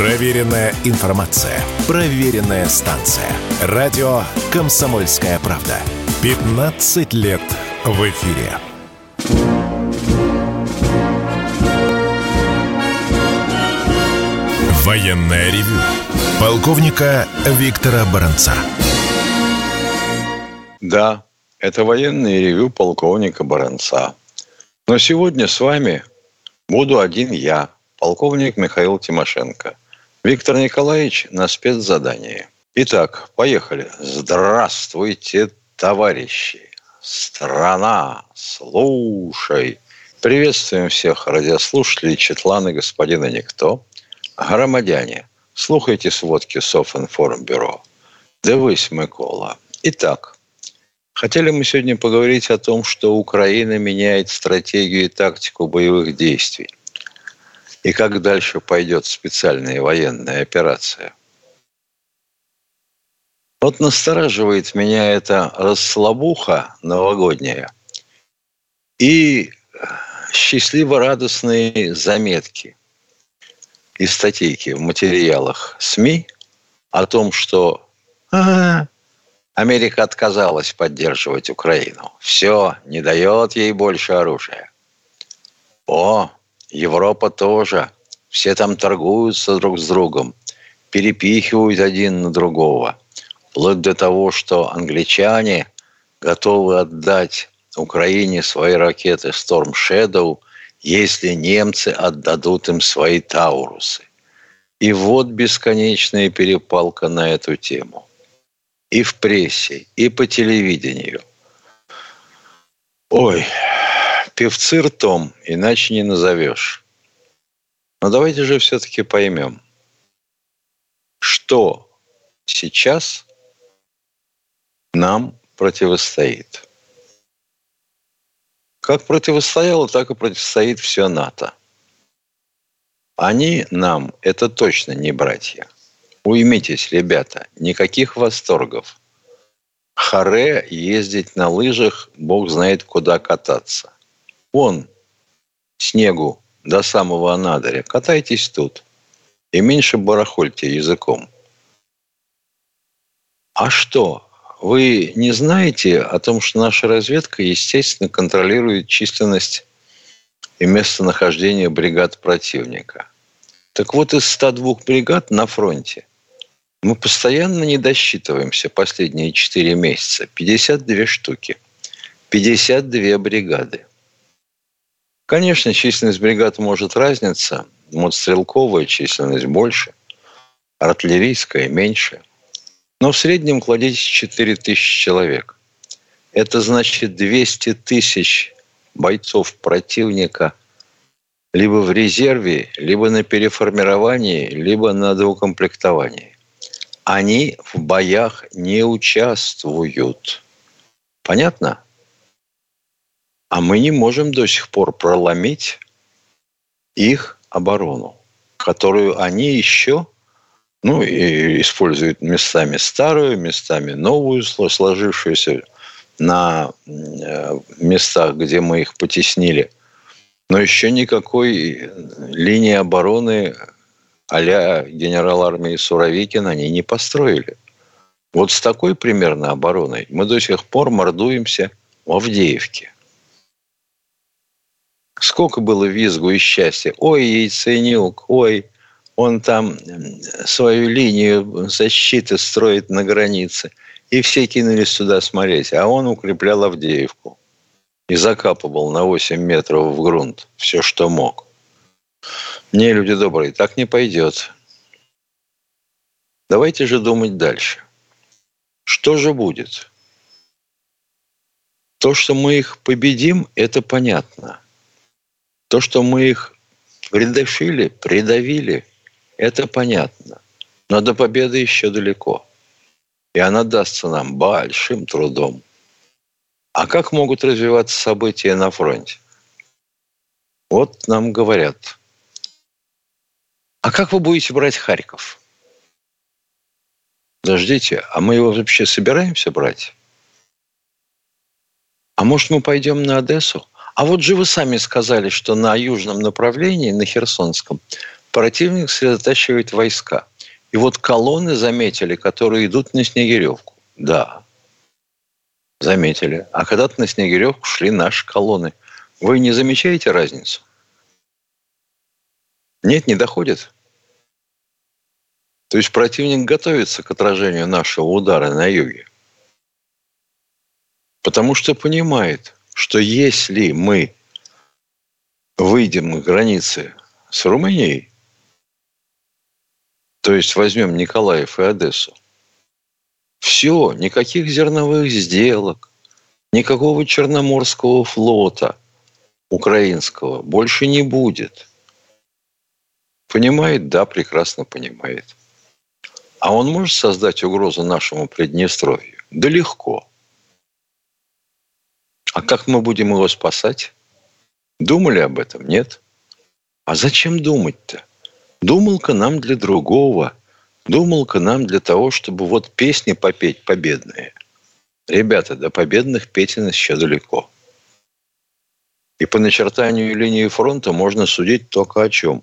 Проверенная информация. Проверенная станция. Радио «Комсомольская правда». 15 лет в эфире. Военная ревю. Полковника Виктора Баранца. Да, это военное ревю полковника Баранца. Но сегодня с вами буду один я, полковник Михаил Тимошенко. Виктор Николаевич на спецзадании. Итак, поехали. Здравствуйте, товарищи. Страна, слушай. Приветствуем всех радиослушателей Четлана господина Никто. Громадяне, слухайте сводки Софинформбюро. Дивись, Микола. Итак, хотели мы сегодня поговорить о том, что Украина меняет стратегию и тактику боевых действий. И как дальше пойдет специальная военная операция. Вот настораживает меня эта расслабуха новогодняя и счастливо-радостные заметки – и статейки в материалах СМИ о том, что а, Америка отказалась поддерживать Украину. Все, не дает ей больше оружия. О, Европа тоже. Все там торгуются друг с другом, перепихивают один на другого. Вплоть до того, что англичане готовы отдать Украине свои ракеты Storm Shadow – если немцы отдадут им свои Таурусы. И вот бесконечная перепалка на эту тему. И в прессе, и по телевидению. Ой, певцы ртом, иначе не назовешь. Но давайте же все-таки поймем, что сейчас нам противостоит – как противостояло, так и противостоит все НАТО. Они нам, это точно не братья. Уймитесь, ребята, никаких восторгов. Харе ездить на лыжах, бог знает куда кататься. Вон, снегу до самого Анадыря. Катайтесь тут. И меньше барахольте языком. А что? Вы не знаете о том, что наша разведка, естественно, контролирует численность и местонахождение бригад противника. Так вот, из 102 бригад на фронте мы постоянно не досчитываемся последние 4 месяца. 52 штуки. 52 бригады. Конечно, численность бригад может разниться. Мотострелковая численность больше, артиллерийская меньше – но в среднем кладите 4 тысячи человек. Это значит 200 тысяч бойцов противника либо в резерве, либо на переформировании, либо на доукомплектовании. Они в боях не участвуют. Понятно? А мы не можем до сих пор проломить их оборону, которую они еще ну, и используют местами старую, местами новую, сложившуюся на э, местах, где мы их потеснили. Но еще никакой линии обороны а-ля генерал армии Суровикин они не построили. Вот с такой примерно обороной мы до сих пор мордуемся в Авдеевке. Сколько было визгу и счастья. Ой, яйценюк, ой, он там свою линию защиты строит на границе. И все кинулись туда смотреть. А он укреплял Авдеевку. И закапывал на 8 метров в грунт все, что мог. Не, люди добрые, так не пойдет. Давайте же думать дальше. Что же будет? То, что мы их победим, это понятно. То, что мы их придавили, придавили, это понятно. Но до победы еще далеко. И она дастся нам большим трудом. А как могут развиваться события на фронте? Вот нам говорят. А как вы будете брать Харьков? Подождите, а мы его вообще собираемся брать? А может, мы пойдем на Одессу? А вот же вы сами сказали, что на южном направлении, на Херсонском, противник сосредотачивает войска. И вот колонны заметили, которые идут на Снегиревку. Да, заметили. А когда-то на Снегиревку шли наши колонны. Вы не замечаете разницу? Нет, не доходит. То есть противник готовится к отражению нашего удара на юге. Потому что понимает, что если мы выйдем к границе с Румынией, то есть возьмем Николаев и Одессу, все, никаких зерновых сделок, никакого Черноморского флота украинского больше не будет. Понимает? Да, прекрасно понимает. А он может создать угрозу нашему Приднестровью? Да легко. А как мы будем его спасать? Думали об этом? Нет. А зачем думать-то? Думалка нам для другого. Думалка нам для того, чтобы вот песни попеть победные. Ребята, до победных песен еще далеко. И по начертанию линии фронта можно судить только о чем?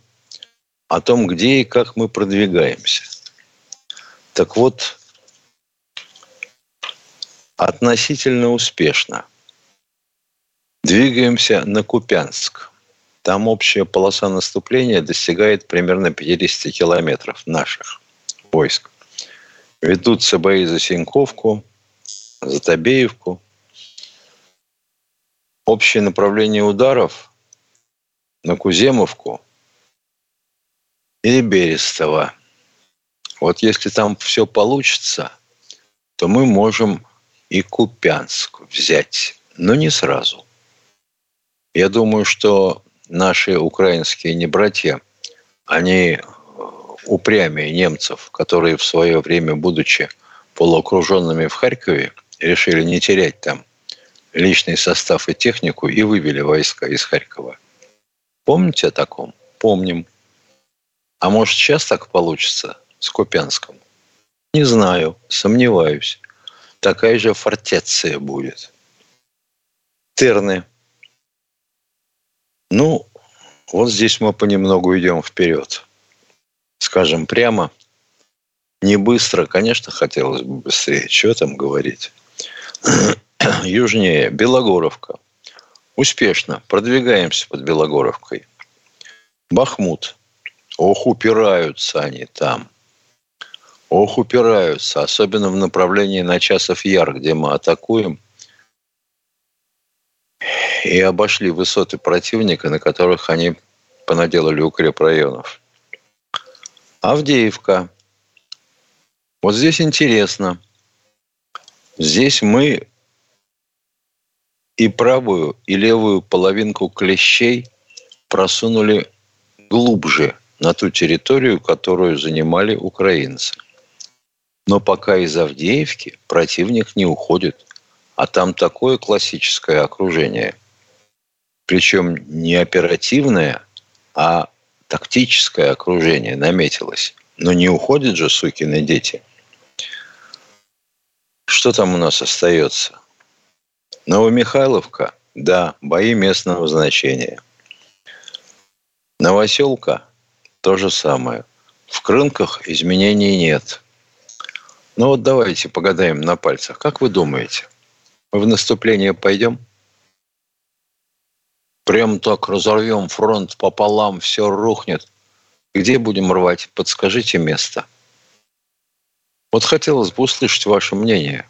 О том, где и как мы продвигаемся. Так вот, относительно успешно – Двигаемся на Купянск. Там общая полоса наступления достигает примерно 50 километров наших войск. Ведутся бои за Синьковку, за Табеевку. Общее направление ударов на Куземовку или Берестово. Вот если там все получится, то мы можем и Купянск взять, но не сразу. Я думаю, что наши украинские небратья, они упрямее немцев, которые в свое время, будучи полуокруженными в Харькове, решили не терять там личный состав и технику и вывели войска из Харькова. Помните о таком? Помним. А может, сейчас так получится с Купянском? Не знаю, сомневаюсь. Такая же фортеция будет. Терны – ну, вот здесь мы понемногу идем вперед. Скажем прямо, не быстро, конечно, хотелось бы быстрее. Что там говорить? Южнее, Белогоровка. Успешно продвигаемся под Белогоровкой. Бахмут. Ох, упираются они там. Ох, упираются. Особенно в направлении на Часов Яр, где мы атакуем – и обошли высоты противника, на которых они понаделали укрепрайонов. Авдеевка. Вот здесь интересно. Здесь мы и правую, и левую половинку клещей просунули глубже на ту территорию, которую занимали украинцы. Но пока из Авдеевки противник не уходит. А там такое классическое окружение. Причем не оперативное, а тактическое окружение наметилось. Но не уходят же сукины дети. Что там у нас остается? Новомихайловка, да, бои местного значения. Новоселка – то же самое. В Крынках изменений нет. Ну вот давайте погадаем на пальцах. Как вы думаете – в наступление пойдем? Прям так разорвем фронт пополам, все рухнет. Где будем рвать? Подскажите место. Вот хотелось бы услышать ваше мнение.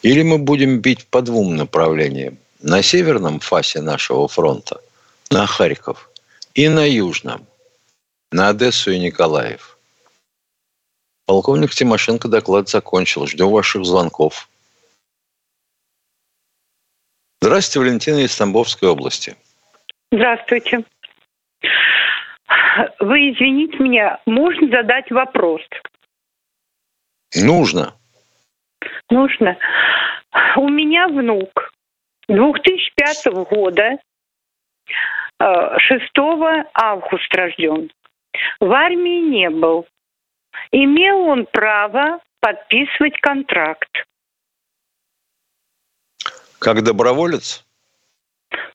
Или мы будем бить по двум направлениям. На северном фасе нашего фронта, на Харьков, и на южном, на Одессу и Николаев. Полковник Тимошенко доклад закончил. Жду ваших звонков. Здравствуйте, Валентина из Тамбовской области. Здравствуйте. Вы извините меня, можно задать вопрос? Нужно. Нужно. У меня внук 2005 года, 6 э, августа рожден. В армии не был. Имел он право подписывать контракт. Как доброволец?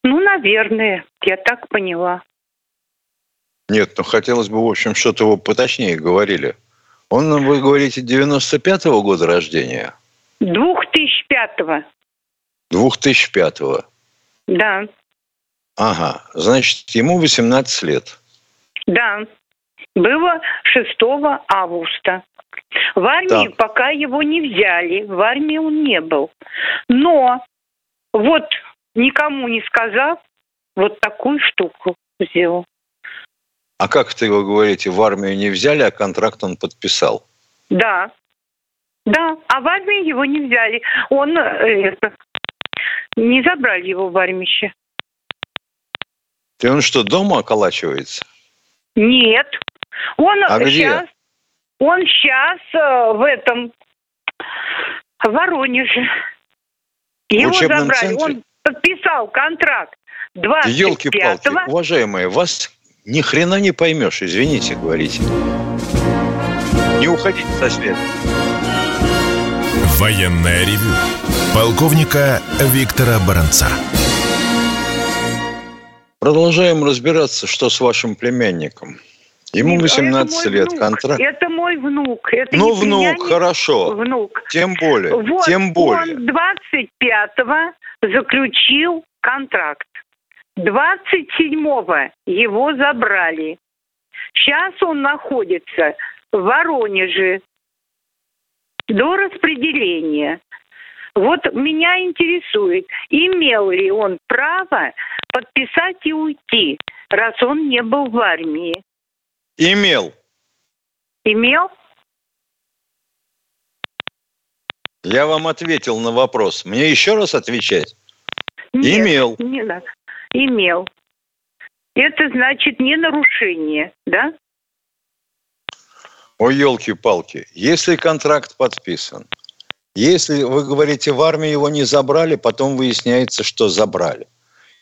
Ну, наверное, я так поняла. Нет, ну хотелось бы, в общем, что-то его поточнее говорили. Он, вы говорите, 95-го года рождения? 2005-го. 2005-го? Да. Ага, значит, ему 18 лет. Да. Было 6 августа. В армии так. пока его не взяли, в армии он не был. Но вот никому не сказав, вот такую штуку сделал. А как это вы говорите, в армию не взяли, а контракт он подписал? Да. Да, а в армию его не взяли. Он э, это, не забрали его в армище. И он что, дома околачивается? Нет. Он а сейчас, где? он сейчас э, в этом в Воронеже. Его забрали. Центре? Он подписал контракт 25 Елки-палки, уважаемые, вас ни хрена не поймешь, извините, говорите. Не уходите со света. Военная ревю. Полковника Виктора Баранца. Продолжаем разбираться, что с вашим племянником. Ему 18 лет, внук. контракт. Это мой внук. Это ну, внук, хорошо. Внук. Тем более, вот, тем более. Он 25-го заключил контракт. 27-го его забрали. Сейчас он находится в Воронеже до распределения. Вот меня интересует, имел ли он право подписать и уйти, раз он не был в армии. Имел. Имел? Я вам ответил на вопрос. Мне еще раз отвечать? Нет, Имел. Не надо. Имел. Это значит не нарушение, да? Ой, елки-палки. Если контракт подписан, если вы говорите, в армии его не забрали, потом выясняется, что забрали.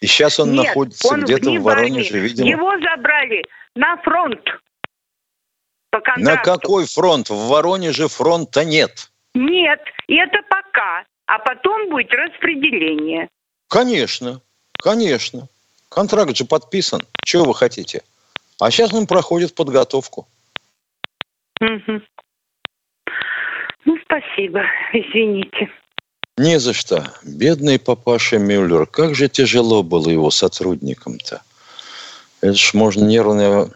И сейчас он Нет, находится где-то в Воронеже, видимо. Его забрали на фронт. По на какой фронт? В Воронеже фронта нет. Нет, это пока. А потом будет распределение. Конечно, конечно. Контракт же подписан. Чего вы хотите? А сейчас он проходит подготовку. Угу. Ну, спасибо. Извините. Не за что. Бедный папаша Мюллер. Как же тяжело было его сотрудникам-то. Это ж можно нервное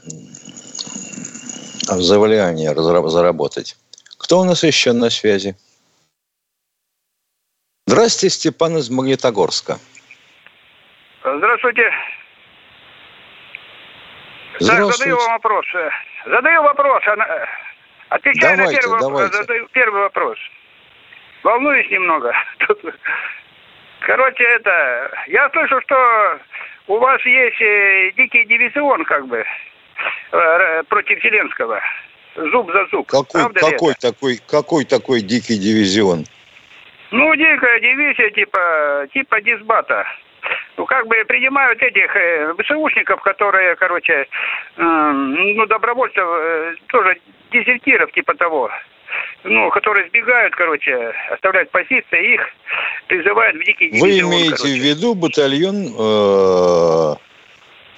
заболевание заработать. Кто у нас еще на связи? Здравствуйте, Степан из Магнитогорска. Здравствуйте. Здравствуйте. Так, задаю вам вопрос. Задаю вопрос. Отвечаю давайте, на первый давайте. Задаю первый вопрос. Волнуюсь немного. Короче, это... Я слышу, что у вас есть э, дикий дивизион, как бы, э, против Зеленского. Зуб за зуб. Какой, Правда какой, такой, какой такой дикий дивизион? Ну, дикая дивизия типа, типа дисбата. Ну, как бы принимают этих э, ВСУшников, которые, короче, э, ну, добровольцев, э, тоже дезертиров типа того, ну, которые сбегают, короче, оставляют позиции, их призывают в дикий Вы дивизион, имеете короче. в виду батальон э,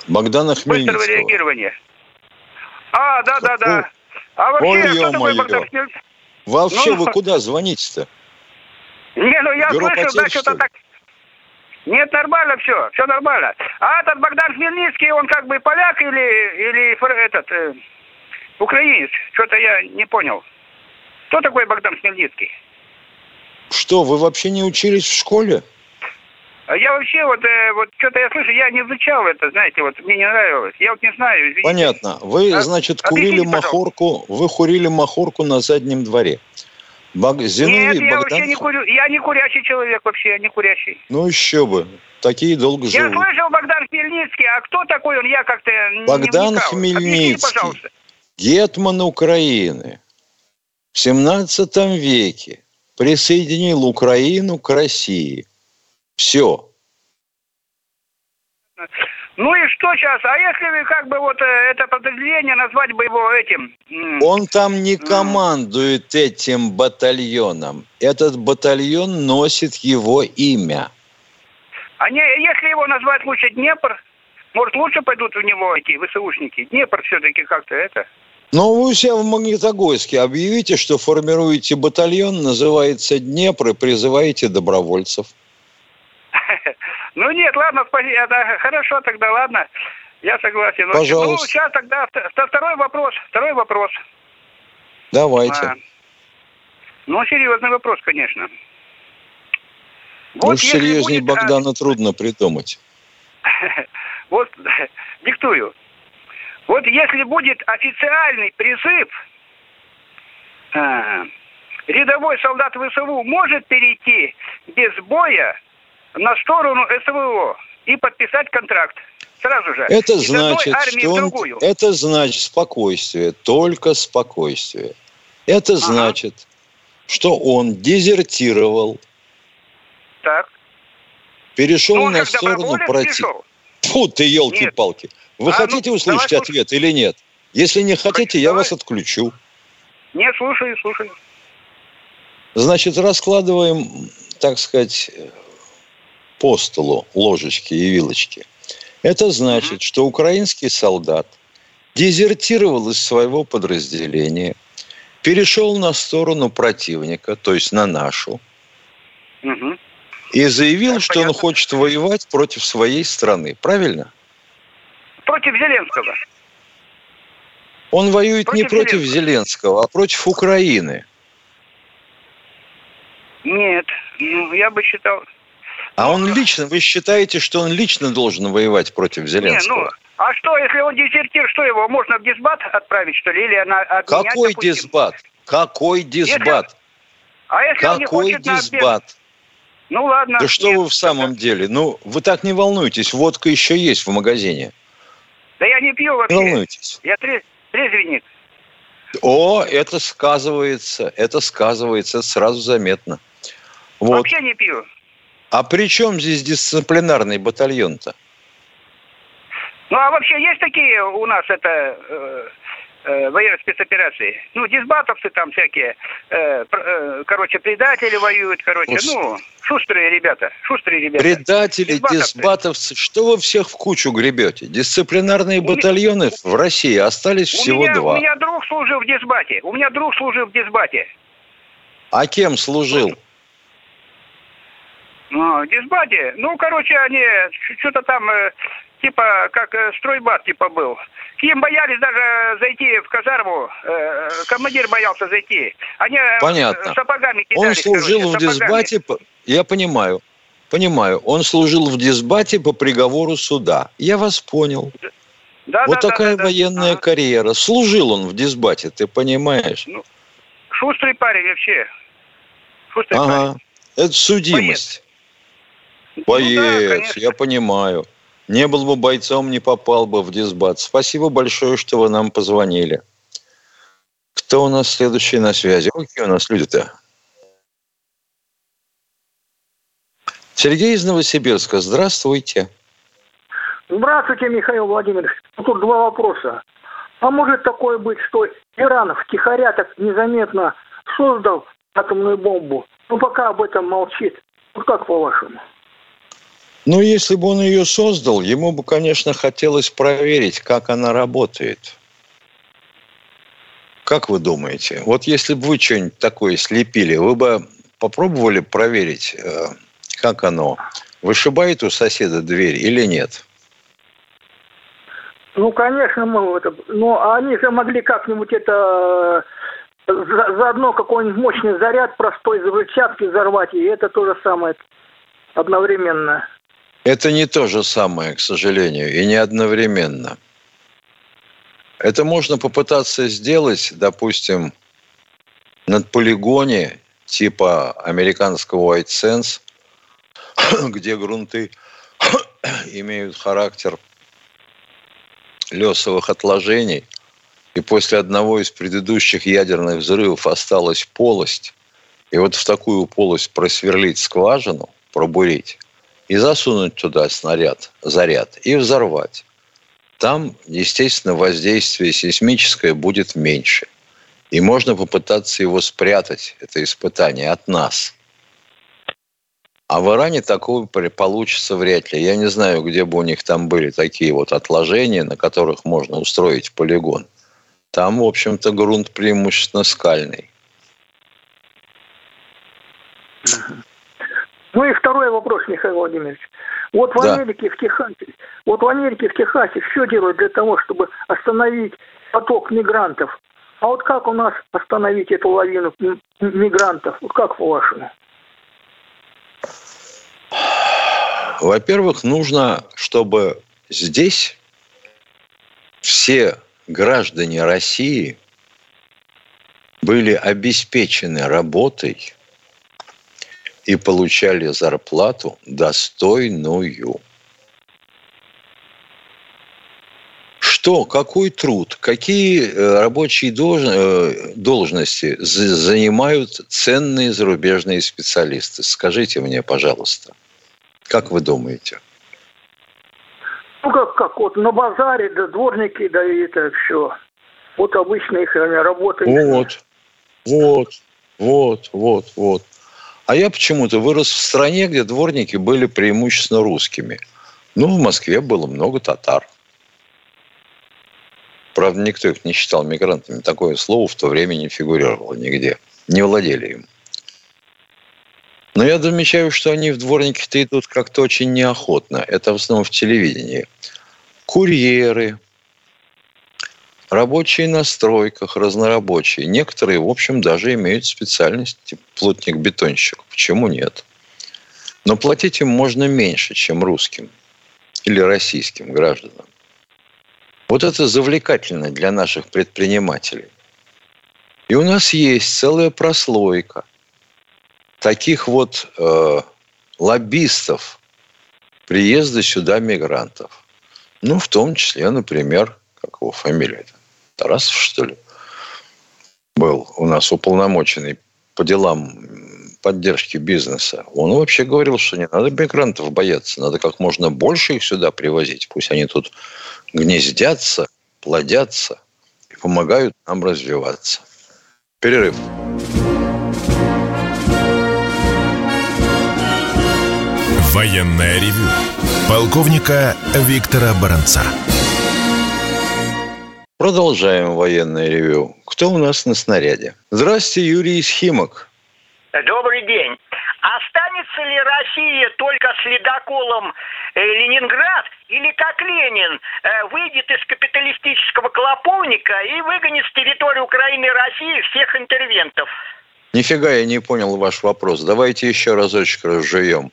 Богдана Быстрого Хмельницкого? реагирования. А, да, да, да. А Ой, вообще, кто такой. Богдан Хмельницкий? Вообще Ну, вы куда звоните-то? Не, ну я Бюро слышал, да, что что-то ли? так. Нет, нормально все, все нормально. А этот Богдан Хмельницкий, он как бы поляк или, или этот, э, украинец? Что-то я не понял. Кто такой Богдан Хмельницкий? Что, вы вообще не учились в школе? А Я вообще вот, э, вот что-то я слышу, я не изучал это, знаете, вот мне не нравилось. Я вот не знаю, извините. Понятно. Вы, А- значит, объясните, курили пожалуйста. махорку, вы курили махорку на заднем дворе. Бог... Зиновий Нет, я Богдан... вообще не курю, я не курящий человек вообще, я не курящий. Ну еще бы. Такие долго Я живут. слышал Богдан Хмельницкий, а кто такой он, я как-то не Богдан вникал. Объясните, Хмельницкий. пожалуйста. Гетман Украины в 17 веке присоединил Украину к России. Все. Ну и что сейчас? А если вы как бы вот э, это подразделение назвать бы его этим? Он там не командует этим батальоном. Этот батальон носит его имя. А не, если его назвать лучше Днепр, Может, лучше пойдут в него эти ВСУшники? Днепр все-таки как-то это... Но вы у себя в Магнитогорске объявите, что формируете батальон, называется Днепр, и призываете добровольцев. Ну нет, ладно, спасибо. Хорошо, тогда ладно. Я согласен. Пожалуйста. Ну, сейчас тогда второй вопрос. Второй вопрос. Давайте. А, ну, серьезный вопрос, конечно. Вот ну, серьезнее будет, Богдана а... трудно придумать. Вот, диктую. Вот если будет официальный призыв, а, рядовой солдат ВСУ может перейти без боя на сторону СВО и подписать контракт сразу же. Это значит, что он, это значит спокойствие, только спокойствие. Это ага. значит, что он дезертировал, так. перешел ну, на сторону противника. Фу, ты елки-палки. Вы а, хотите ну, услышать давай, ответ или нет? Если не хотите, я вас отключу. Нет, слушаю, слушаю. Значит, раскладываем, так сказать, по столу ложечки и вилочки. Это значит, что украинский солдат дезертировал из своего подразделения, перешел на сторону противника, то есть на нашу, угу. и заявил, что понятно. он хочет воевать против своей страны. Правильно? Против Зеленского. Он воюет против не против Зеленского. Зеленского, а против Украины. Нет, ну, я бы считал... А он лично, вы считаете, что он лично должен воевать против Зеленского? Не, ну, а что, если он дезертир, что его, можно в дисбат отправить, что ли? Или на, Какой допустим? дисбат? Какой дисбат? Если... А если Какой он не дисбат? Ну ладно. Да что нет, вы в самом деле? Ну, вы так не волнуйтесь, водка еще есть в магазине. Да я не пью вообще. Не волнуйтесь. Я трезвенник. О, это сказывается, это сказывается, это сразу заметно. Вот. Вообще не пью. А при чем здесь дисциплинарный батальон-то? Ну, а вообще есть такие у нас это э, э, военные спецоперации? Ну, дисбатовцы там всякие, э, э, короче, предатели воюют, короче, Слушайте. ну, шустрые ребята, шустрые ребята. Предатели, дисбатовцы. дисбатовцы, что вы всех в кучу гребете? Дисциплинарные у батальоны меня, в России остались всего меня, два. У меня друг служил в дисбате, у меня друг служил в дисбате. А кем служил? Дисбате, ну, короче, они что-то там, э, типа, как э, стройбат, типа, был. К ним боялись даже зайти в казарму, э, командир боялся зайти. Они Понятно. сапогами кидались, Он служил короче, в дисбате, я понимаю, понимаю, он служил в дисбате по приговору суда. Я вас понял. Да, вот да, такая да, военная да. карьера. Служил он в дисбате, ты понимаешь? Ну, шустрый парень вообще. Шустрый ага. парень. Это судимость. Боец, ну, да, я понимаю. Не был бы бойцом, не попал бы в дисбат. Спасибо большое, что вы нам позвонили. Кто у нас следующий на связи? Какие у нас люди-то? Сергей из Новосибирска. Здравствуйте. Здравствуйте, Михаил Владимирович. Ну, тут два вопроса. А может такое быть, что Иран втихаря так незаметно создал атомную бомбу? Ну, пока об этом молчит. Ну, как по-вашему? Ну, если бы он ее создал, ему бы, конечно, хотелось проверить, как она работает. Как вы думаете? Вот если бы вы что-нибудь такое слепили, вы бы попробовали проверить, э, как оно? Вышибает у соседа дверь или нет? Ну, конечно, мы это... Но они же могли как-нибудь это э, заодно какой-нибудь мощный заряд простой взрывчатки взорвать, и это то же самое одновременно. Это не то же самое, к сожалению, и не одновременно. Это можно попытаться сделать, допустим, на полигоне типа американского White Sands, где грунты имеют характер лесовых отложений, и после одного из предыдущих ядерных взрывов осталась полость, и вот в такую полость просверлить скважину, пробурить, и засунуть туда снаряд, заряд и взорвать. Там, естественно, воздействие сейсмическое будет меньше. И можно попытаться его спрятать, это испытание, от нас. А в Иране такого получится вряд ли. Я не знаю, где бы у них там были такие вот отложения, на которых можно устроить полигон. Там, в общем-то, грунт преимущественно скальный. Ну и второй вопрос, Михаил Владимирович. Вот в да. Америке, в Техасе, вот в Америке, в Техасе все делают для того, чтобы остановить поток мигрантов. А вот как у нас остановить эту лавину мигрантов? Вот как по-вашему? Во-первых, нужно, чтобы здесь все граждане России были обеспечены работой и получали зарплату достойную. Что, какой труд, какие э, рабочие э, должности занимают ценные зарубежные специалисты? Скажите мне, пожалуйста. Как вы думаете? Ну, как, как, вот на базаре, да, дворники, да, и это все. Вот обычно их работа. Вот, вот, вот, вот, вот. А я почему-то вырос в стране, где дворники были преимущественно русскими. Ну, в Москве было много татар. Правда, никто их не считал мигрантами. Такое слово в то время не фигурировало нигде. Не владели им. Но я замечаю, что они в дворнике-то идут как-то очень неохотно. Это в основном в телевидении. Курьеры, рабочие на стройках, разнорабочие. Некоторые, в общем, даже имеют специальность типа плотник-бетонщик. Почему нет? Но платить им можно меньше, чем русским или российским гражданам. Вот это завлекательно для наших предпринимателей. И у нас есть целая прослойка таких вот э, лоббистов приезда сюда мигрантов. Ну, в том числе, например, как его фамилия? Тарасов, что ли? Был у нас уполномоченный по делам поддержки бизнеса. Он вообще говорил, что не надо мигрантов бояться, надо как можно больше их сюда привозить. Пусть они тут гнездятся, плодятся и помогают нам развиваться. Перерыв. Военная ревю. Полковника Виктора Баранца. Продолжаем военное ревю. Кто у нас на снаряде? Здравствуйте, Юрий из Химок. Добрый день. Останется ли Россия только с ледоколом э, Ленинград или как Ленин э, выйдет из капиталистического клоповника и выгонит с территории Украины и России всех интервентов? Нифига я не понял ваш вопрос. Давайте еще разочек разжуем.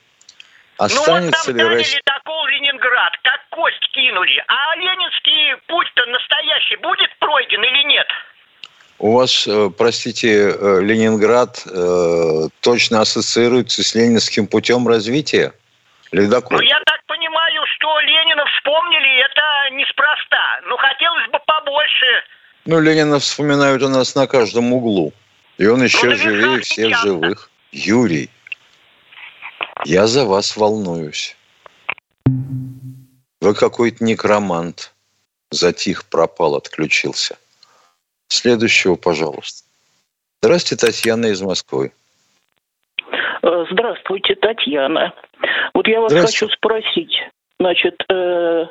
Останется ну, вот там ли Россия... ледокол Ленинград, как кость кинули. А ленинский путь-то настоящий будет пройден или нет? У вас, э, простите, э, Ленинград э, точно ассоциируется с ленинским путем развития? Ледокол? Ну, я так понимаю, что Ленина вспомнили, это неспроста. Ну, хотелось бы побольше. Ну, Ленина вспоминают у нас на каждом углу. И он еще ну, живее всех часто. живых. Юрий, я за вас волнуюсь. Вы какой-то некромант. Затих, пропал, отключился. Следующего, пожалуйста. Здравствуйте, Татьяна из Москвы. Э, здравствуйте, Татьяна. Вот я вас хочу спросить. Значит, э,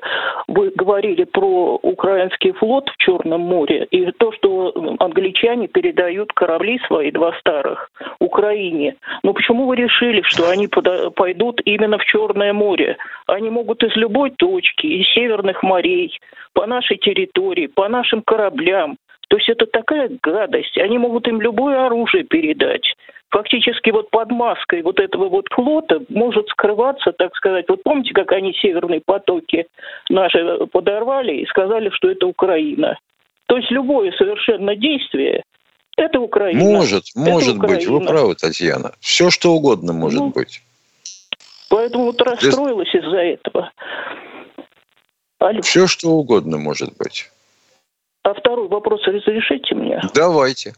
вы говорили про украинский флот в Черном море и то, что англичане передают корабли свои, два старых, Украине. Но почему вы решили, что они пойдут именно в Черное море? Они могут из любой точки, из северных морей, по нашей территории, по нашим кораблям. То есть это такая гадость. Они могут им любое оружие передать фактически вот под маской вот этого вот флота может скрываться, так сказать, вот помните, как они северные потоки наши подорвали и сказали, что это Украина. То есть любое совершенно действие это Украина. Может, может это быть, вы правы, Татьяна. Все что угодно может ну, быть. Поэтому вот расстроилась из-за этого. Алло. Все что угодно может быть. А второй вопрос разрешите мне? Давайте.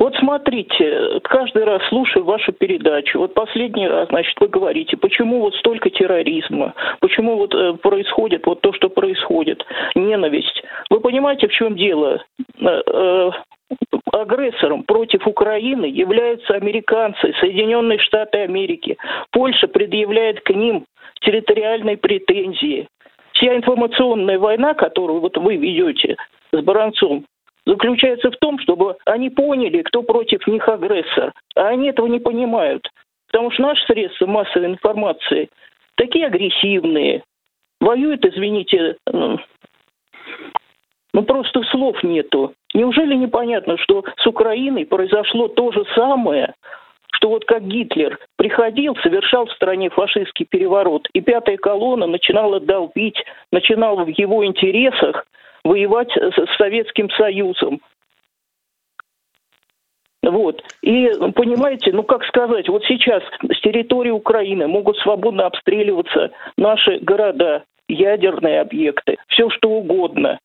Вот смотрите, каждый раз слушаю вашу передачу. Вот последний раз, значит, вы говорите, почему вот столько терроризма, почему вот э, происходит вот то, что происходит, ненависть. Вы понимаете, в чем дело? Э, э, агрессором против Украины являются американцы, Соединенные Штаты Америки. Польша предъявляет к ним территориальные претензии. Вся информационная война, которую вот вы ведете с Баранцом, заключается в том, чтобы они поняли, кто против них агрессор. А они этого не понимают. Потому что наши средства массовой информации такие агрессивные, воюют, извините, ну, просто слов нету. Неужели непонятно, что с Украиной произошло то же самое, что вот как Гитлер приходил, совершал в стране фашистский переворот, и пятая колонна начинала долбить, начинала в его интересах воевать с Советским Союзом. Вот. И, понимаете, ну как сказать, вот сейчас с территории Украины могут свободно обстреливаться наши города, ядерные объекты, все что угодно.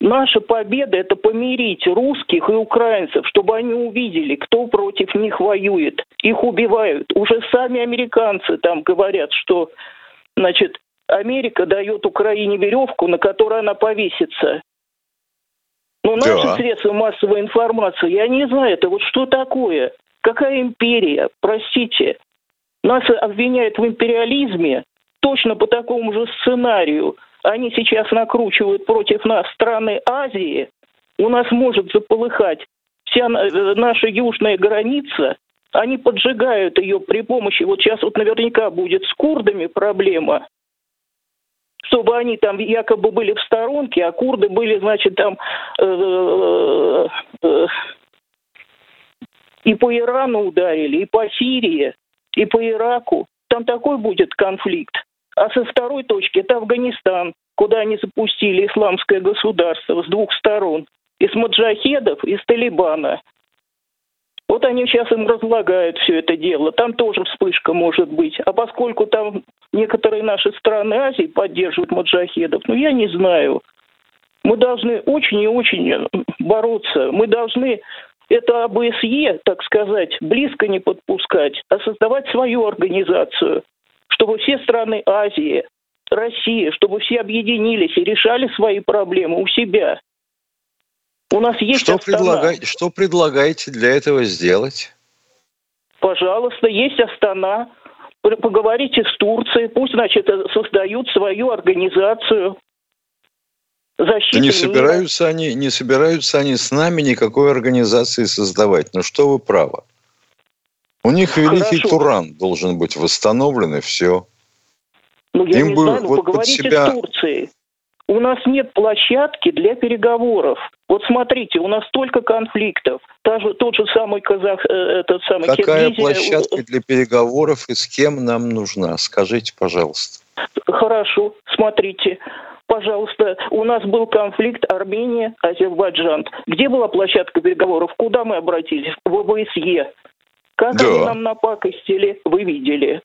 Наша победа – это помирить русских и украинцев, чтобы они увидели, кто против них воюет. Их убивают. Уже сами американцы там говорят, что, значит, Америка дает Украине веревку, на которой она повесится. Но ну, наши да. средства массовой информации, я не знаю, это вот что такое? Какая империя? Простите. Нас обвиняют в империализме точно по такому же сценарию. Они сейчас накручивают против нас страны Азии. У нас может заполыхать вся э, наша южная граница. Они поджигают ее при помощи, вот сейчас вот наверняка будет с курдами проблема, чтобы они там якобы были в сторонке, а курды были, значит, там э, э, и по Ирану ударили, и по Сирии, и по Ираку. Там такой будет конфликт. А со второй точки это Афганистан, куда они запустили исламское государство с двух сторон. Из маджахедов, из Талибана. Вот они сейчас им разлагают все это дело. Там тоже вспышка может быть. А поскольку там некоторые наши страны Азии поддерживают маджахедов, ну я не знаю. Мы должны очень и очень бороться. Мы должны это АБСЕ, так сказать, близко не подпускать, а создавать свою организацию, чтобы все страны Азии, Россия, чтобы все объединились и решали свои проблемы у себя. У нас есть что, предлагай, что предлагаете для этого сделать? Пожалуйста, есть Астана. Поговорите с Турцией, пусть, значит, создают свою организацию защиты не собираются мира. они, не собираются они с нами никакой организации создавать. Ну что вы правы. У них великий Хорошо. Туран должен быть восстановлен и все. Ну, я Им не бы знаю, ну, вот поговорите себя... с Турцией. У нас нет площадки для переговоров. Вот смотрите, у нас столько конфликтов. Та же, тот же самый казах, э, этот самый Какая Киргизия. площадка для переговоров и с кем нам нужна? Скажите, пожалуйста. Хорошо, смотрите. Пожалуйста, у нас был конфликт Армения, Азербайджан. Где была площадка переговоров? Куда мы обратились? В ОБСЕ. Как да. они нам напакостили, вы видели.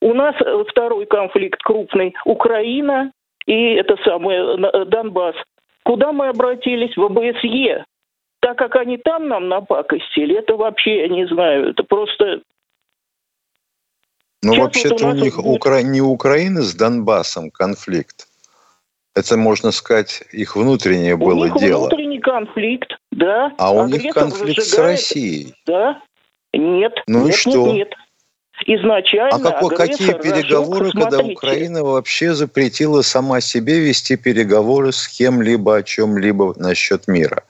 У нас э, второй конфликт крупный. Украина и это самое э, Донбасс. Куда мы обратились? В ОБСЕ. Так как они там нам напакостили, это вообще, я не знаю, это просто... Ну, вообще-то вот у, у них будет... Укра... не Украина с Донбассом конфликт. Это, можно сказать, их внутреннее у было них дело. внутренний конфликт, да. А у них конфликт с Россией. Да. Нет. Ну нет, и что? Нет, нет. Изначально а какой, какие переговоры, когда Украина вообще запретила сама себе вести переговоры с кем-либо о чем-либо насчет мира?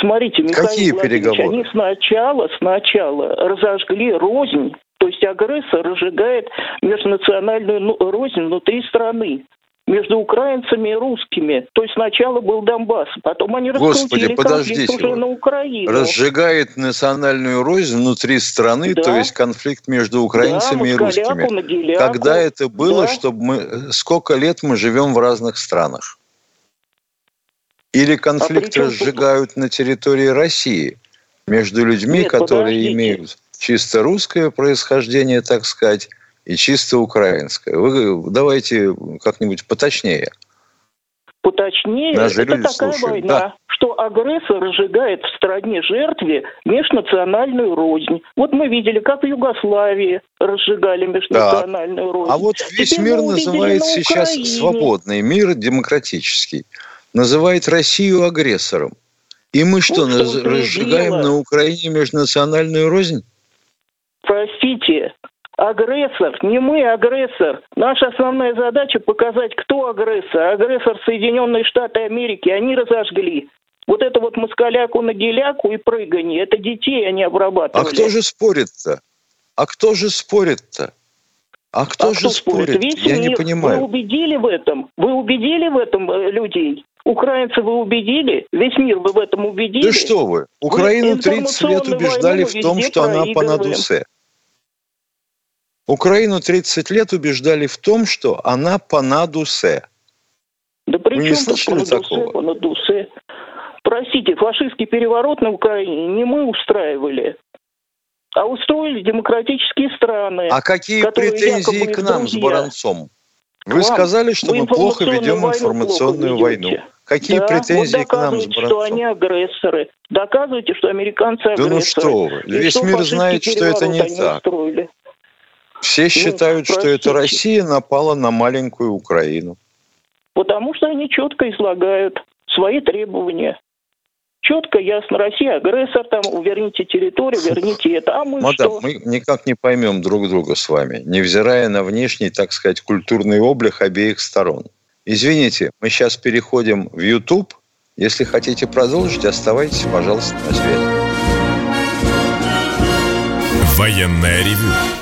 Смотрите, Михаил Какие переговоры? они сначала, сначала разожгли рознь, то есть агрессор разжигает межнациональную ну, рознь внутри страны между украинцами и русскими. То есть сначала был Донбасс, потом они Господи, подождите, уже на Украину. Разжигает национальную рознь внутри страны, да. то есть конфликт между украинцами да, и русскими. Могиляку. Когда это было, да. чтобы мы... Сколько лет мы живем в разных странах? Или конфликт а разжигают на территории России между людьми, Нет, которые подождите. имеют чисто русское происхождение, так сказать, и чисто украинское. Вы давайте как-нибудь поточнее. Поточнее, Нас это такая слушаем. война, да. что агрессор разжигает в стране жертве межнациональную рознь. Вот мы видели, как в Югославии разжигали межнациональную да. рознь. А вот весь Теперь мир называет на сейчас свободный мир, демократический. Называет Россию агрессором. И мы что, вот что разжигаем на Украине межнациональную рознь? Простите, агрессор, не мы агрессор. Наша основная задача показать, кто агрессор. Агрессор Соединенные Штаты Америки, они разожгли. Вот это вот москаляку на геляку и прыгание, это детей они обрабатывали. А кто же спорит-то? А кто же спорит-то? А кто а же кто спорит? спорит? Весь Я мир. не понимаю. Вы убедили в этом? Вы убедили в этом э, людей? Украинцев вы убедили? Весь мир вы в этом убедили? Да что вы? Украину 30 лет убеждали в том, что она по надусе. Украину 30 лет убеждали в том, что она по надусе. Да при Вы не слышали такого? По надусе? Простите, фашистский переворот на Украине не мы устраивали, а устроили демократические страны. А какие претензии к нам с Баранцом? Вы вам. сказали, что мы плохо ведем информационную войну. Какие да, претензии вот к нам с Баранцом? что они агрессоры. Доказывайте, что американцы агрессоры. Да ну что вы. Весь что мир знает, что это не так. Устроили. Все ну, считают, ну, что это Россия напала на маленькую Украину. Потому что они четко излагают свои требования четко, ясно, Россия агрессор, там, верните территорию, верните это, а мы Мадам, что? мы никак не поймем друг друга с вами, невзирая на внешний, так сказать, культурный облик обеих сторон. Извините, мы сейчас переходим в YouTube. Если хотите продолжить, оставайтесь, пожалуйста, на связи. Военная ревю.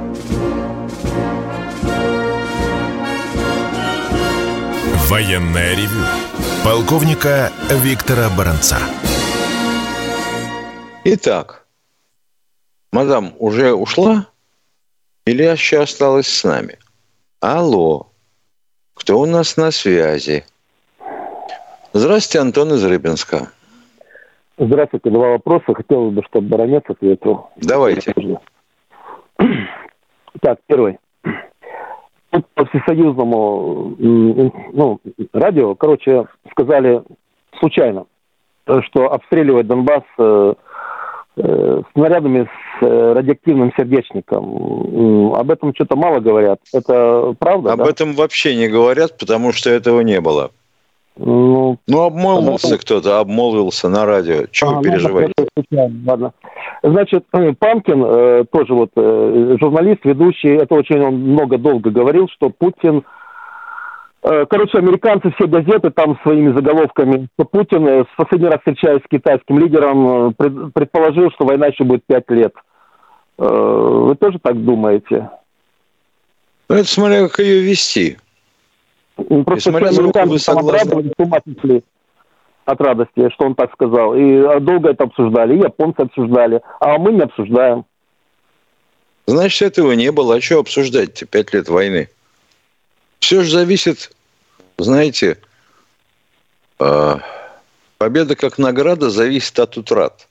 Военная ревю. Полковника Виктора Баранца. Итак, мадам уже ушла или еще осталась с нами? Алло, кто у нас на связи? Здравствуйте, Антон из Рыбинска. Здравствуйте, два вопроса. Хотелось бы, чтобы Баранец ответил. Давайте. Так, первый. По всесоюзному ну, радио, короче, сказали случайно, что обстреливать Донбасс э, Э, снарядами с э, радиоактивным сердечником. Об этом что-то мало говорят. Это правда? Об да? этом вообще не говорят, потому что этого не было. Ну, ну обмолвился потому... кто-то, обмолвился на радио. Чего а, вы переживаете? Ладно. Значит, э, Панкин, тоже вот журналист, ведущий, это очень он много долго говорил, что Путин Э, короче, американцы, все газеты там своими заголовками, Путин, в э, последний раз встречаясь с китайским лидером, э, предположил, что война еще будет пять лет. Вы тоже так думаете? Ну, это смотря как ее вести. Просто смотря, американцы там обрадовались, с ума сошли от радости, что он так сказал. И долго это обсуждали, и японцы обсуждали, а мы не обсуждаем. Значит, этого не было. А что обсуждать-то? Пять лет войны. Все же зависит, знаете, а, победа как награда зависит от утрат.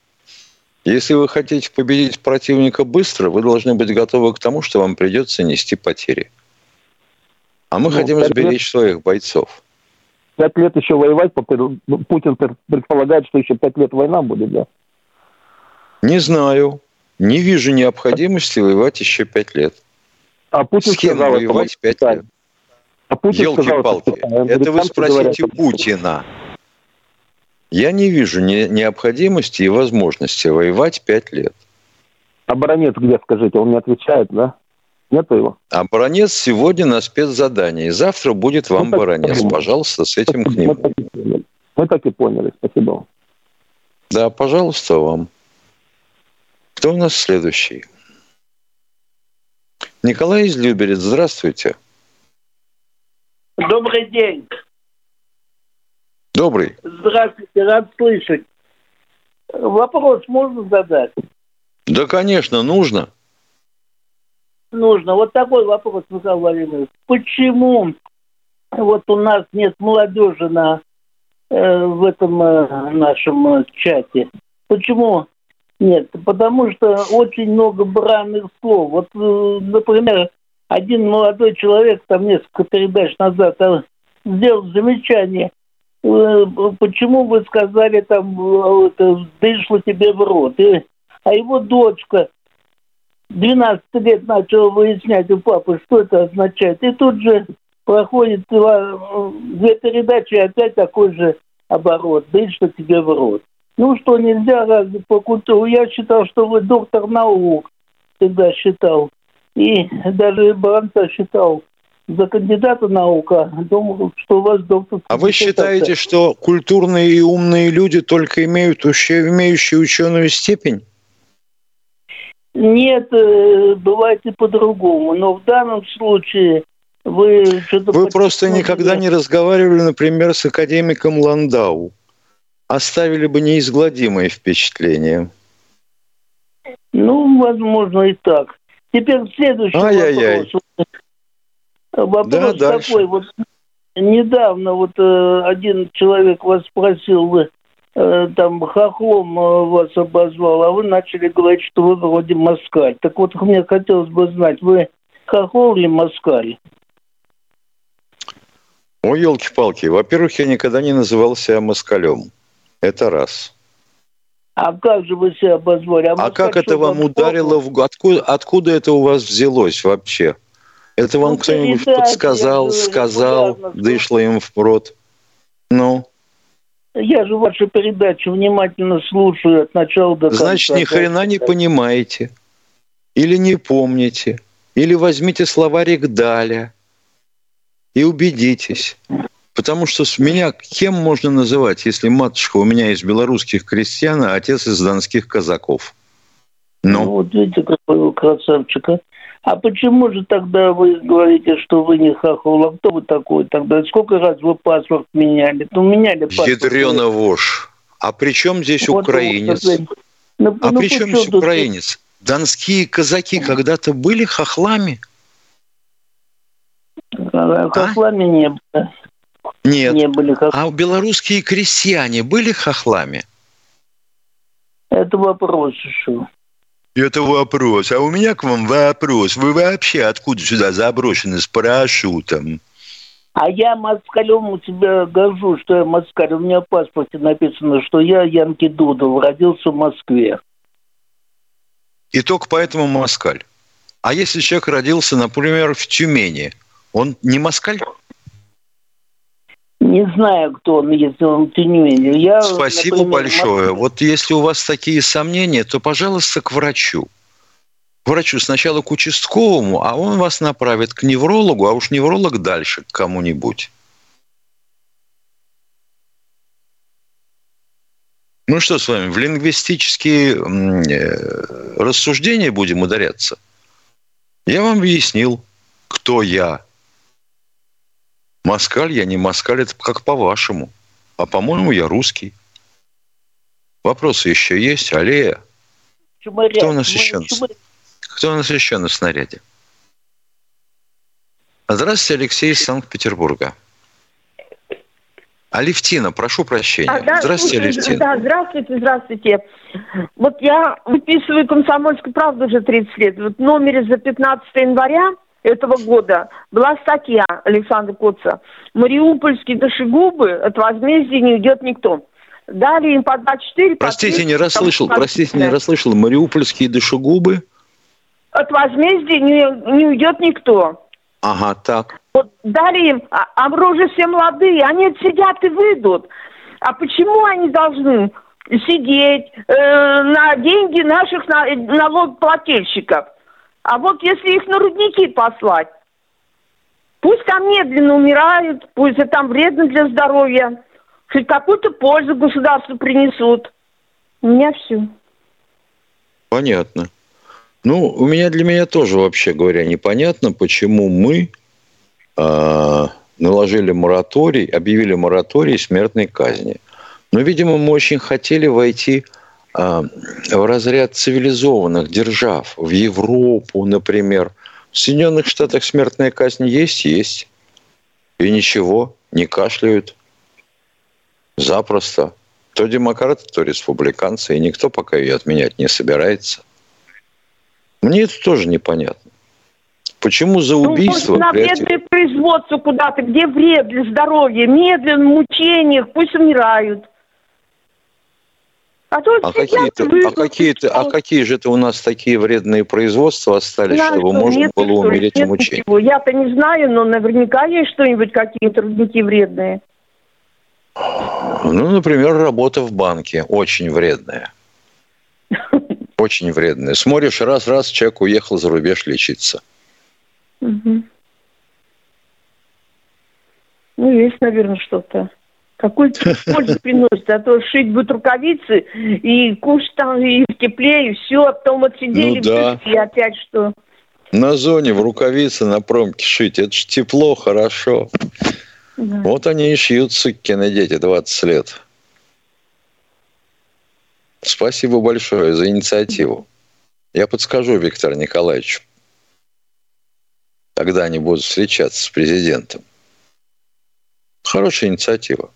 Если вы хотите победить противника быстро, вы должны быть готовы к тому, что вам придется нести потери. А мы ну, хотим сберечь лет, своих бойцов. Пять лет еще воевать, ну, Путин предполагает, что еще пять лет война будет, да? Не знаю. Не вижу необходимости воевать еще пять лет. А Путин С кем сказал, воевать пять лет? А Елки-палки. Это вы спросите говорят, Путина. Я не вижу не, необходимости и возможности воевать пять лет. А Баранец где, скажите? Он не отвечает, да? Нету его? А Баранец сегодня на спецзадании. Завтра будет вам ну, Баранец. Пожалуйста, с этим к нему. Мы так, Мы так и поняли. Спасибо Да, пожалуйста, вам. Кто у нас следующий? Николай из Люберец. Здравствуйте. Добрый день. Добрый. Здравствуйте, рад слышать. Вопрос можно задать? Да, конечно, нужно. Нужно. Вот такой вопрос, Михаил Владимирович. Почему вот у нас нет молодежи на, э, в этом э, нашем э, чате? Почему Нет, потому что очень много бранных слов. Вот, э, например, один молодой человек там несколько передач назад э, сделал замечание. Э, почему вы сказали там, дышло тебе в рот? И, а его дочка 12 лет начала выяснять у папы, что это означает. И тут же проходит два, две передачи, опять такой же оборот. Дышло тебе в рот. Ну что, нельзя разве по культуру? Я считал, что вы доктор наук всегда считал. И даже Баранца считал за кандидата наука. Думал, что у вас доктор... А вы считаете, что культурные и умные люди только имеют имеющие ученую степень? Нет, э, бывает и по-другому. Но в данном случае вы что-то... Вы просто никогда не разговаривали, например, с академиком Ландау оставили бы неизгладимое впечатление. Ну, возможно, и так. Теперь следующий Ай-яй-яй. вопрос. Вопрос да, такой. Вот недавно вот э, один человек вас спросил, вы там хохлом э, вас обозвал, а вы начали говорить, что вы вроде москаль. Так вот, мне хотелось бы знать, вы хохол или москаль? Ой, елки-палки. Во-первых, я никогда не называл себя москалем. Это раз. А как же вы себя обозвали? А, а как это вам ударило в... Откуда, откуда это у вас взялось вообще? Это вам ну, кто-нибудь подсказал, сказал, дышло им в рот? Ну? Я же вашу передачу внимательно слушаю от начала до конца. Значит, ни хрена не понимаете. Или не помните. Или возьмите словарик Даля и убедитесь. Потому что с меня кем можно называть, если матушка у меня из белорусских крестьян, а отец из донских казаков? Ну, ну вот видите, какой вы красавчик, а? А почему же тогда вы говорите, что вы не хохол? А кто вы такой тогда? Сколько раз вы паспорт меняли? Ну, меняли паспорт. Ядрена вошь. А при чем здесь вот украинец? Ну, а ну, при чем здесь украинец? Донские казаки когда-то были хохлами? Хохлами а? не было. Нет. Не были хох... А белорусские крестьяне были хохлами? Это вопрос еще. Это вопрос. А у меня к вам вопрос. Вы вообще откуда сюда заброшены с парашютом? А я москалем у тебя горжу, что я москаль. У меня в паспорте написано, что я Янки Дудов, родился в Москве. И только поэтому москаль. А если человек родился, например, в Тюмени, он не москаль? Не знаю, кто он, если он Тюмень. Я, Спасибо например, большое. Москве. Вот если у вас такие сомнения, то, пожалуйста, к врачу. К врачу сначала к участковому, а он вас направит к неврологу, а уж невролог дальше к кому-нибудь. Ну что с вами, в лингвистические э, рассуждения будем ударяться? Я вам объяснил, кто я, Москаль я не москаль, это как по-вашему. А по-моему, я русский. Вопросы еще есть? Аллея? Чумаря. Кто у нас еще? Чумаря. Кто у нас еще на снаряде? Здравствуйте, Алексей из Санкт-Петербурга. Алевтина, прошу прощения. А, да, здравствуйте, Алевтина. Да, здравствуйте, здравствуйте. Вот я выписываю «Комсомольскую правду» уже 30 лет. Вот в номере за 15 января этого года была статья Александра Коца. Мариупольские душегубы от возмездия не уйдет никто. Дали им по 24... Простите, не расслышал, простите, не расслышал. Мариупольские душегубы? От возмездия не, не уйдет никто. Ага, так. Вот дали им, а, а уже все молодые, они сидят и выйдут. А почему они должны сидеть э, на деньги наших налогоплательщиков? А вот если их на рудники послать, пусть там медленно умирают, пусть это там вредно для здоровья, хоть какую-то пользу государству принесут. У меня все. Понятно. Ну, у меня для меня тоже, вообще говоря, непонятно, почему мы э, наложили мораторий, объявили мораторий смертной казни. Но, видимо, мы очень хотели войти а, в разряд цивилизованных держав, в Европу, например. В Соединенных Штатах смертная казнь есть, есть. И ничего, не кашляют. Запросто. То демократы, то республиканцы, и никто пока ее отменять не собирается. Мне это тоже непонятно. Почему за ну, убийство... Ну, на вредное производство куда-то, где вред для здоровья, медленно, мучениях, пусть умирают. А, то а, какие-то, а, какие-то, а какие же это у нас такие вредные производства остались, да, чтобы можно нет, было умереть нет, мучением? Я-то не знаю, но наверняка есть что-нибудь, какие-то рудники вредные. Ну, например, работа в банке очень вредная. Очень вредная. Смотришь, раз-раз, человек уехал за рубеж лечиться. Угу. Ну, есть, наверное, что-то. Какую пользу приносит? А то шить будут рукавицы, и кушать там и в тепле, и все, а потом отсидели ну, да. и опять что? На зоне в рукавице на промке шить. Это ж тепло, хорошо. Да. Вот они и шьют, сукины дети, 20 лет. Спасибо большое за инициативу. Я подскажу Виктору Николаевичу, когда они будут встречаться с президентом. Хорошая инициатива.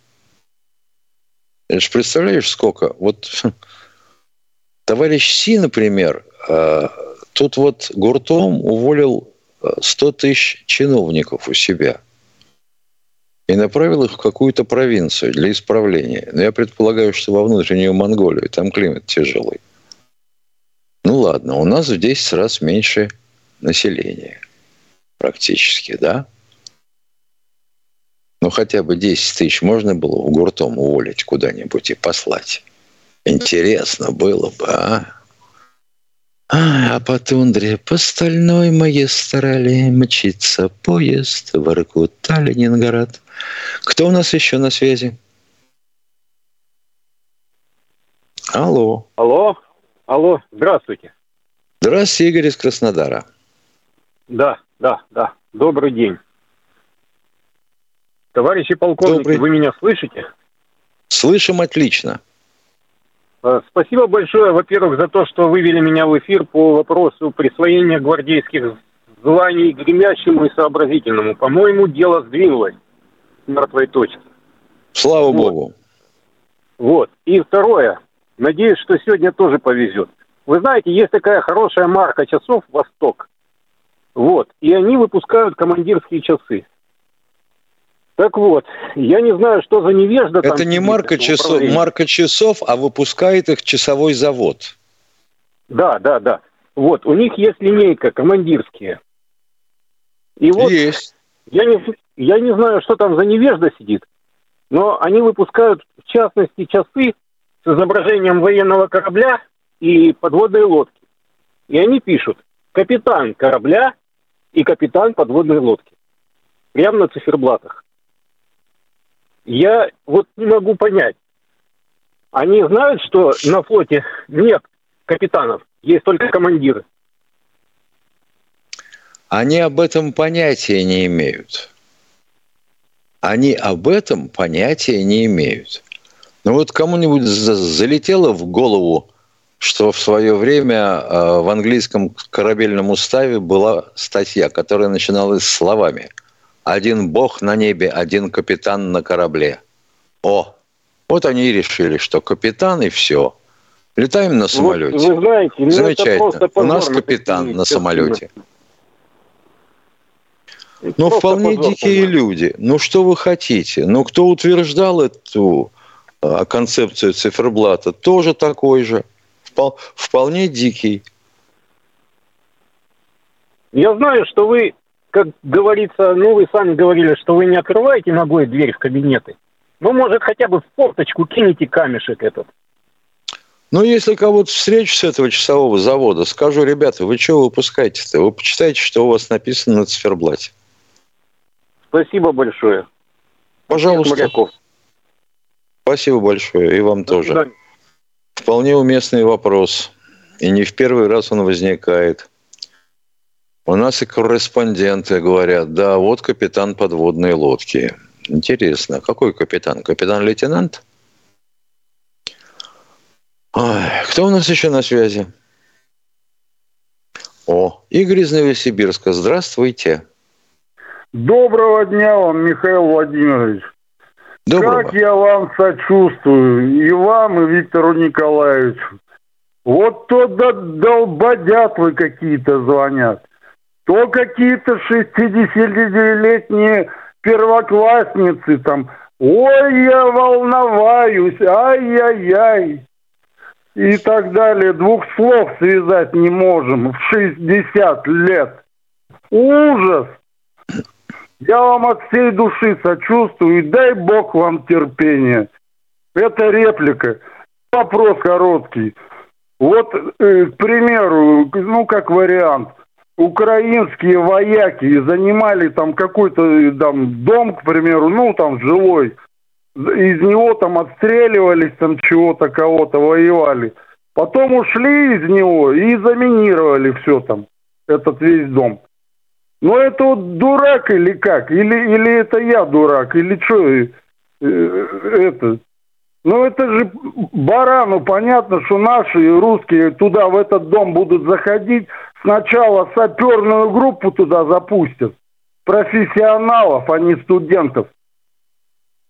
Ты же представляешь, сколько? Вот товарищ Си, например, э, тут вот гуртом уволил 100 э, тысяч чиновников у себя и направил их в какую-то провинцию для исправления. Но я предполагаю, что во внутреннюю Монголию, там климат тяжелый. Ну ладно, у нас в 10 раз меньше населения практически, да? Ну, хотя бы 10 тысяч можно было в гуртом уволить куда-нибудь и послать. Интересно было бы, а? А, а по тундре по стальной магистрали мчится поезд в Иркута, Ленинград. Кто у нас еще на связи? Алло. Алло. Алло. Здравствуйте. Здравствуйте, Игорь из Краснодара. Да, да, да. Добрый день. Товарищи полковники, Добрый... вы меня слышите? Слышим отлично. А, спасибо большое, во-первых, за то, что вывели меня в эфир по вопросу присвоения гвардейских званий гремящему и сообразительному. По-моему, дело сдвинулось с мертвой точки. Слава вот. Богу. Вот. И второе. Надеюсь, что сегодня тоже повезет. Вы знаете, есть такая хорошая марка часов «Восток». Вот. И они выпускают командирские часы. Так вот, я не знаю, что за невежда Это там не марка часов, марка часов, а выпускает их часовой завод. Да, да, да. Вот, у них есть линейка, командирские. И вот есть. Я не, я не знаю, что там за невежда сидит, но они выпускают, в частности, часы с изображением военного корабля и подводной лодки. И они пишут «Капитан корабля и капитан подводной лодки». Прямо на циферблатах. Я вот не могу понять. Они знают, что на флоте нет капитанов, есть только командиры. Они об этом понятия не имеют. Они об этом понятия не имеют. Ну вот кому-нибудь залетело в голову, что в свое время э, в английском корабельном уставе была статья, которая начиналась словами – один бог на небе, один капитан на корабле. О, вот они и решили, что капитан и все. Летаем на самолете. Вот, вы знаете, ну Замечательно. У нас капитан на самолете. Ну, вполне позор, дикие позор. люди. Ну, что вы хотите? Ну, кто утверждал эту а, концепцию циферблата, тоже такой же. Впол, вполне дикий. Я знаю, что вы как говорится, ну, вы сами говорили, что вы не открываете ногой дверь в кабинеты. Ну, может, хотя бы в форточку кинете камешек этот. Ну, если кого-то встречу с этого часового завода, скажу, ребята, вы что выпускаете-то? Вы почитайте, что у вас написано на циферблате. Спасибо большое. Пожалуйста. Спасибо большое. И вам До тоже. Свидания. Вполне уместный вопрос. И не в первый раз он возникает. У нас и корреспонденты говорят, да, вот капитан подводной лодки. Интересно, какой капитан? Капитан-лейтенант? Ой, кто у нас еще на связи? О, Игорь из Новосибирска. Здравствуйте. Доброго дня вам, Михаил Владимирович. Доброго. Как я вам сочувствую, и вам, и Виктору Николаевичу. Вот то долбодятлы какие-то звонят, то какие-то 60-летние первоклассницы там. Ой, я волноваюсь, ай-яй-яй. И так далее. Двух слов связать не можем в 60 лет. Ужас! Я вам от всей души сочувствую, и дай бог вам терпения. Это реплика. Вопрос короткий. Вот, э, к примеру, ну, как вариант, украинские вояки занимали там какой-то там дом, к примеру, ну, там жилой, из него там отстреливались, там чего-то, кого-то воевали. Потом ушли из него и заминировали все там, этот весь дом. Ну это вот дурак или как? Или, или это я дурак? Или что э, это? Ну это же барану понятно, что наши русские туда, в этот дом будут заходить. Сначала саперную группу туда запустят. Профессионалов, а не студентов.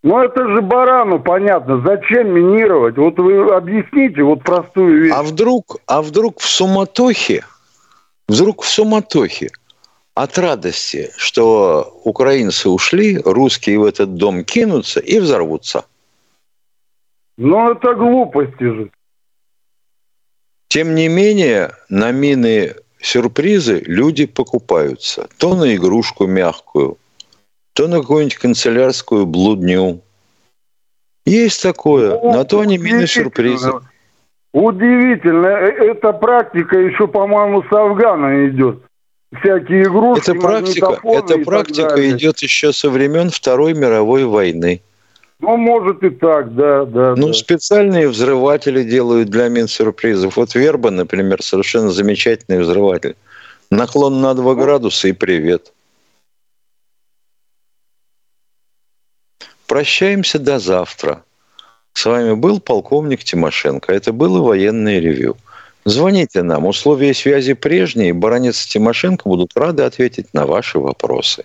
Ну это же барану понятно, зачем минировать? Вот вы объясните вот простую вещь. А вдруг, а вдруг в суматохе, вдруг в суматохе от радости, что украинцы ушли, русские в этот дом кинутся и взорвутся. Ну, это глупости же. Тем не менее, на мины сюрпризы люди покупаются. То на игрушку мягкую, то на какую-нибудь канцелярскую блудню. Есть такое. Ну, на то они мины сюрпризы. Удивительно. Э, эта практика еще, по-моему, с Афгана идет всякие игрушки. Эта практика, эта практика идет еще со времен Второй мировой войны. Ну, может и так, да, да. Ну, да. специальные взрыватели делают для мин сюрпризов. Вот Верба, например, совершенно замечательный взрыватель. Наклон на 2 градуса и привет. Прощаемся до завтра. С вами был полковник Тимошенко. Это было военное ревю. Звоните нам. Условия связи прежние. Баранец и Тимошенко будут рады ответить на ваши вопросы.